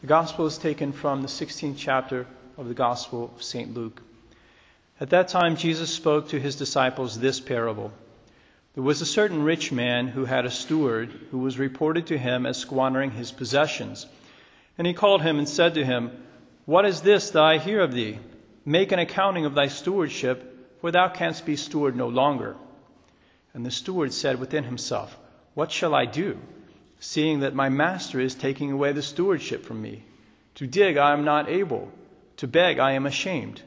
The Gospel is taken from the 16th chapter of the Gospel of St. Luke. At that time, Jesus spoke to his disciples this parable. There was a certain rich man who had a steward who was reported to him as squandering his possessions. And he called him and said to him, What is this that I hear of thee? Make an accounting of thy stewardship, for thou canst be steward no longer. And the steward said within himself, What shall I do, seeing that my master is taking away the stewardship from me? To dig I am not able, to beg I am ashamed.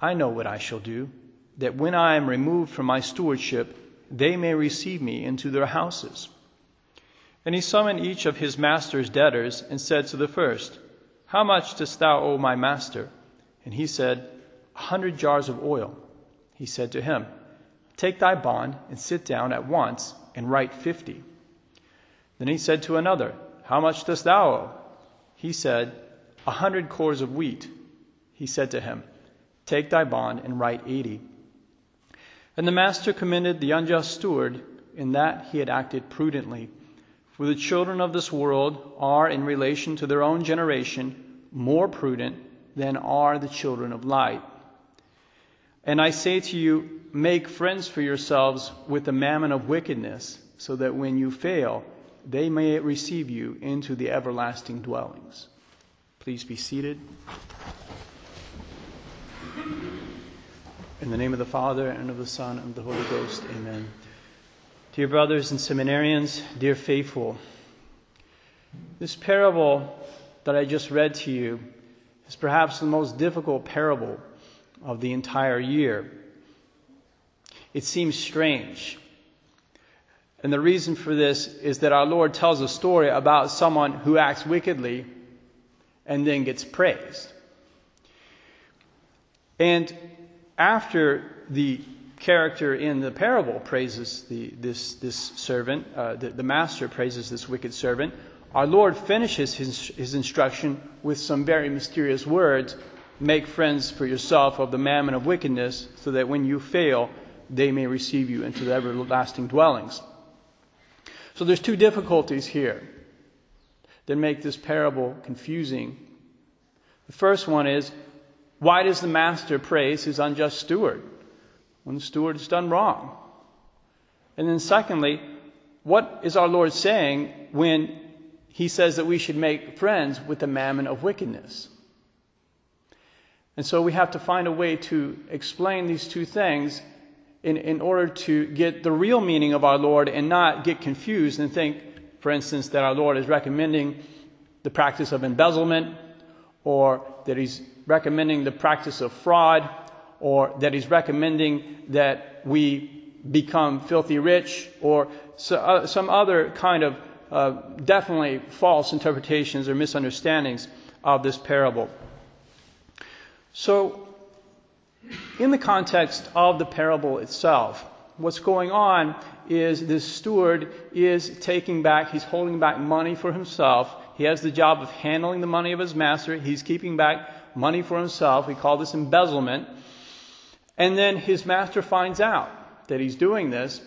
I know what I shall do, that when I am removed from my stewardship, they may receive me into their houses. And he summoned each of his master's debtors and said to the first, How much dost thou owe my master? And he said, A hundred jars of oil. He said to him, Take thy bond and sit down at once and write fifty. Then he said to another, How much dost thou owe? He said, A hundred cors of wheat. He said to him, Take thy bond and write eighty. And the master commended the unjust steward in that he had acted prudently. For the children of this world are, in relation to their own generation, more prudent than are the children of light. And I say to you, make friends for yourselves with the mammon of wickedness, so that when you fail, they may receive you into the everlasting dwellings. Please be seated. In the name of the Father, and of the Son, and of the Holy Ghost, amen. Dear brothers and seminarians, dear faithful, this parable that I just read to you is perhaps the most difficult parable of the entire year. It seems strange. And the reason for this is that our Lord tells a story about someone who acts wickedly and then gets praised. And after the character in the parable praises the, this, this servant, uh, the, the master praises this wicked servant, our Lord finishes his, his instruction with some very mysterious words Make friends for yourself of the mammon of wickedness, so that when you fail, they may receive you into the everlasting dwellings. So there's two difficulties here that make this parable confusing. The first one is why does the master praise his unjust steward when the steward has done wrong? And then, secondly, what is our Lord saying when he says that we should make friends with the mammon of wickedness? And so we have to find a way to explain these two things in, in order to get the real meaning of our Lord and not get confused and think, for instance, that our Lord is recommending the practice of embezzlement or that he's recommending the practice of fraud or that he's recommending that we become filthy rich or so, uh, some other kind of uh, definitely false interpretations or misunderstandings of this parable. So, in the context of the parable itself, what's going on is this steward is taking back, he's holding back money for himself. He has the job of handling the money of his master. He's keeping back money for himself. We call this embezzlement. And then his master finds out that he's doing this,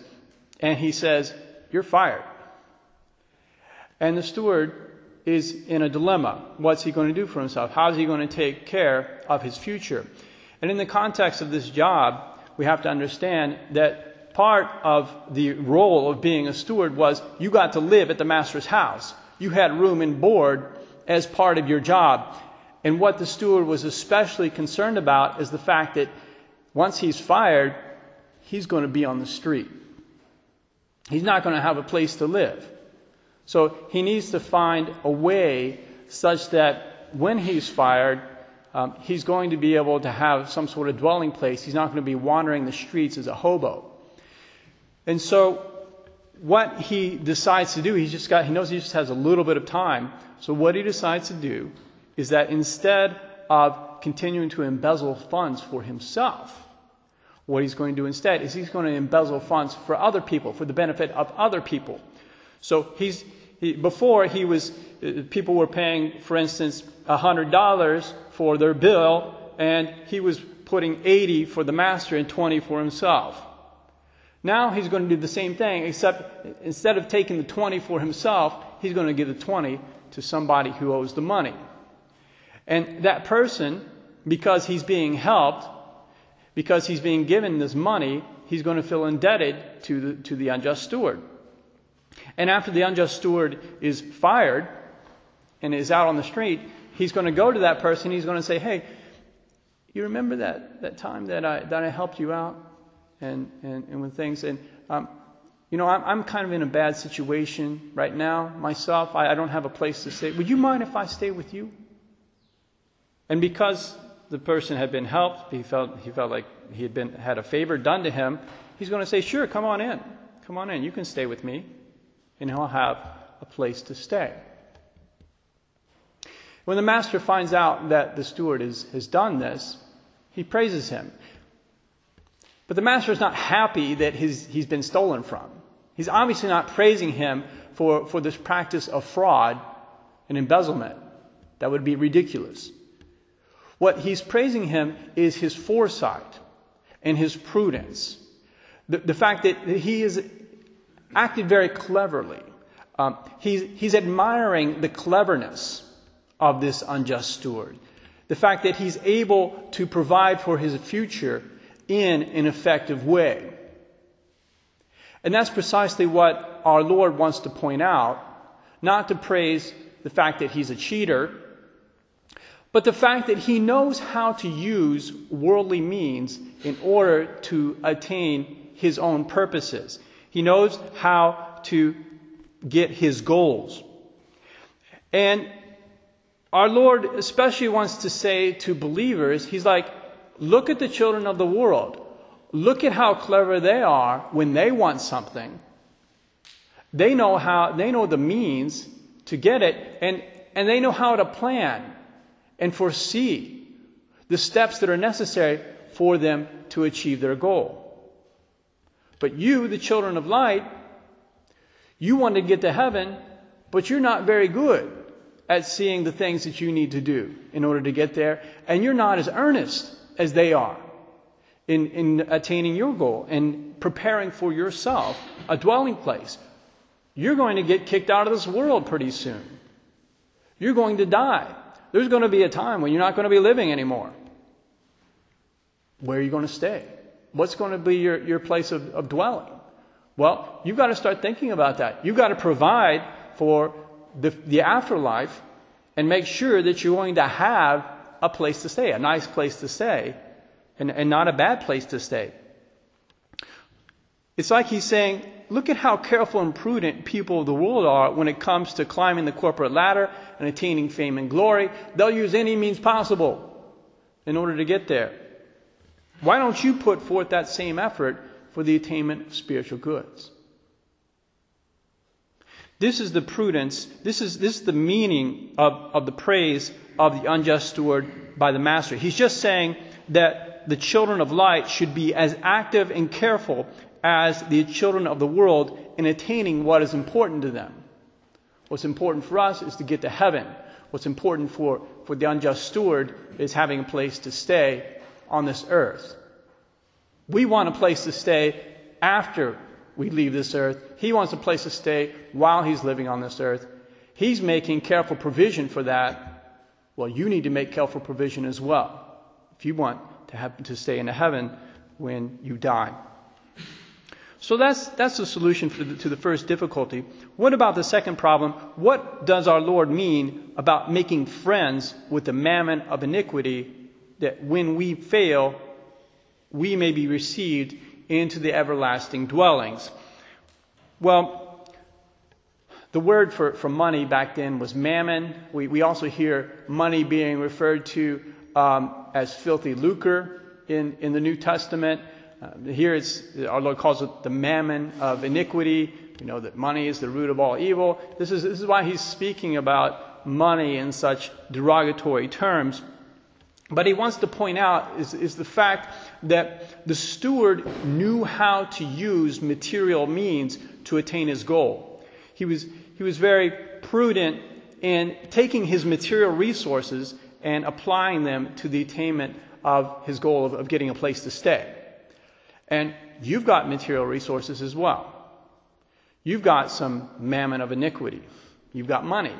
and he says, You're fired. And the steward is in a dilemma. What's he going to do for himself? How is he going to take care of his future? And in the context of this job, we have to understand that part of the role of being a steward was you got to live at the master's house. You had room and board as part of your job. And what the steward was especially concerned about is the fact that once he's fired, he's going to be on the street. He's not going to have a place to live. So he needs to find a way such that when he's fired, um, he's going to be able to have some sort of dwelling place. He's not going to be wandering the streets as a hobo. And so what he decides to do, he's just got, he knows he just has a little bit of time. So what he decides to do is that instead of continuing to embezzle funds for himself, what he's going to do instead is he's going to embezzle funds for other people, for the benefit of other people. So he's, he, before he was, uh, people were paying, for instance, $100 for their bill, and he was putting 80 for the master and 20 for himself. Now he's going to do the same thing, except instead of taking the 20 for himself, he's going to give the 20 to somebody who owes the money. And that person, because he's being helped, because he's being given this money, he's going to feel indebted to the, to the unjust steward. And after the unjust steward is fired and is out on the street, he's going to go to that person. He's going to say, Hey, you remember that, that time that I, that I helped you out? And, and, and when things, and, um, you know, I'm, I'm kind of in a bad situation right now myself. I, I don't have a place to stay. Would you mind if I stay with you? And because the person had been helped, he felt, he felt like he had been, had a favor done to him, he's going to say, Sure, come on in. Come on in. You can stay with me. And he'll have a place to stay. When the master finds out that the steward is, has done this, he praises him. But the master is not happy that his, he's been stolen from. He's obviously not praising him for, for this practice of fraud and embezzlement. That would be ridiculous. What he's praising him is his foresight and his prudence. The, the fact that he has acted very cleverly. Um, he's, he's admiring the cleverness of this unjust steward. The fact that he's able to provide for his future in an effective way. And that's precisely what our Lord wants to point out, not to praise the fact that he's a cheater, but the fact that he knows how to use worldly means in order to attain his own purposes. He knows how to get his goals. And our Lord especially wants to say to believers, He's like, look at the children of the world. Look at how clever they are when they want something. They know how, they know the means to get it, and, and they know how to plan and foresee the steps that are necessary for them to achieve their goal. But you, the children of light, you want to get to heaven, but you're not very good at seeing the things that you need to do in order to get there, and you're not as earnest as they are in, in attaining your goal and preparing for yourself a dwelling place. You're going to get kicked out of this world pretty soon. You're going to die. There's going to be a time when you're not going to be living anymore. Where are you going to stay? What's going to be your, your place of, of dwelling? Well, you've got to start thinking about that. You've got to provide for the, the afterlife and make sure that you're going to have a place to stay, a nice place to stay, and, and not a bad place to stay. It's like he's saying, look at how careful and prudent people of the world are when it comes to climbing the corporate ladder and attaining fame and glory. They'll use any means possible in order to get there. Why don't you put forth that same effort for the attainment of spiritual goods? This is the prudence, this is, this is the meaning of, of the praise of the unjust steward by the master. He's just saying that the children of light should be as active and careful as the children of the world in attaining what is important to them. What's important for us is to get to heaven. What's important for, for the unjust steward is having a place to stay on this earth. We want a place to stay after we leave this earth. He wants a place to stay while he's living on this earth. He's making careful provision for that. Well, you need to make careful provision as well if you want to have to stay in heaven when you die. So that's, that's the solution the, to the first difficulty. What about the second problem? What does our Lord mean about making friends with the mammon of iniquity that when we fail, we may be received into the everlasting dwellings. Well, the word for, for money back then was mammon. We, we also hear money being referred to um, as filthy lucre in, in the New Testament. Uh, here it's, our Lord calls it the mammon of iniquity. We know that money is the root of all evil. This is, this is why he's speaking about money in such derogatory terms. But he wants to point out is, is the fact that the steward knew how to use material means to attain his goal. He was, he was very prudent in taking his material resources and applying them to the attainment of his goal of, of getting a place to stay. And you've got material resources as well. You've got some mammon of iniquity. You've got money,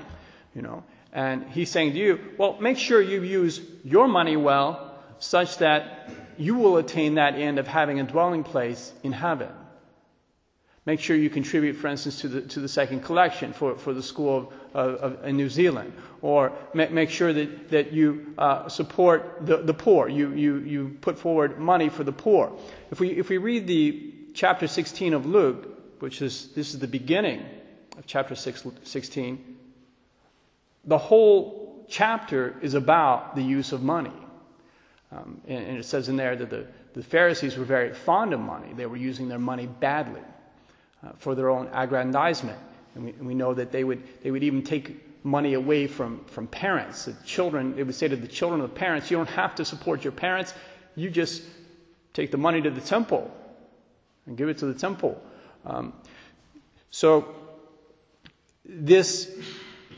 you know. And he's saying to you, well, make sure you use your money well such that you will attain that end of having a dwelling place in heaven. Make sure you contribute, for instance, to the, to the second collection for, for the school of, of, of in New Zealand. Or make, make sure that, that you uh, support the, the poor. You, you, you put forward money for the poor. If we, if we read the chapter 16 of Luke, which is, this is the beginning of chapter 6, 16, the whole chapter is about the use of money. Um, and, and, it says in there that the, the Pharisees were very fond of money. They were using their money badly uh, for their own aggrandizement. And we, and we, know that they would, they would even take money away from, from parents. The children, they would say to the children of the parents, You don't have to support your parents. You just take the money to the temple and give it to the temple. Um, so, this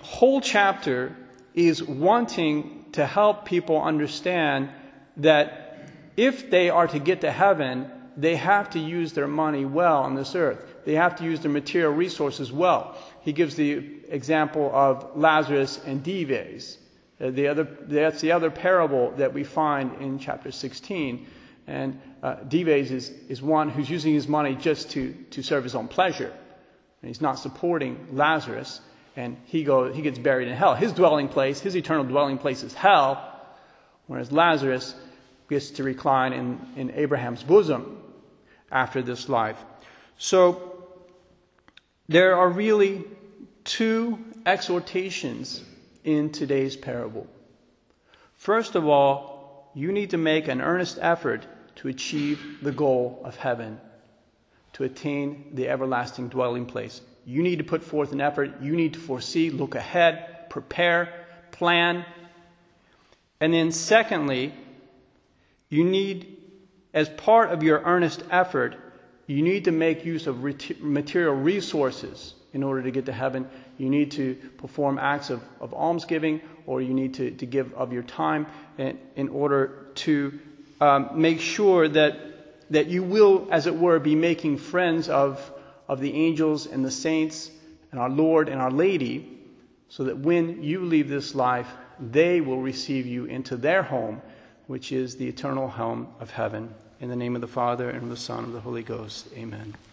whole chapter is wanting to help people understand that if they are to get to heaven, they have to use their money well on this earth. They have to use their material resources well. He gives the example of Lazarus and Dives. Uh, the other, that's the other parable that we find in chapter 16. And uh, Dives is, is one who's using his money just to, to serve his own pleasure. And he's not supporting Lazarus. And he, goes, he gets buried in hell. His dwelling place, his eternal dwelling place is hell. Whereas Lazarus gets to recline in, in Abraham's bosom after this life. So there are really two exhortations in today's parable. First of all, you need to make an earnest effort to achieve the goal of heaven, to attain the everlasting dwelling place. You need to put forth an effort. You need to foresee, look ahead, prepare, plan. And then, secondly, you need, as part of your earnest effort, you need to make use of material resources in order to get to heaven. You need to perform acts of, of almsgiving, or you need to, to give of your time in, in order to um, make sure that, that you will, as it were, be making friends of, of the angels and the saints and our Lord and our Lady, so that when you leave this life, they will receive you into their home, which is the eternal home of heaven. In the name of the Father, and of the Son, and of the Holy Ghost. Amen.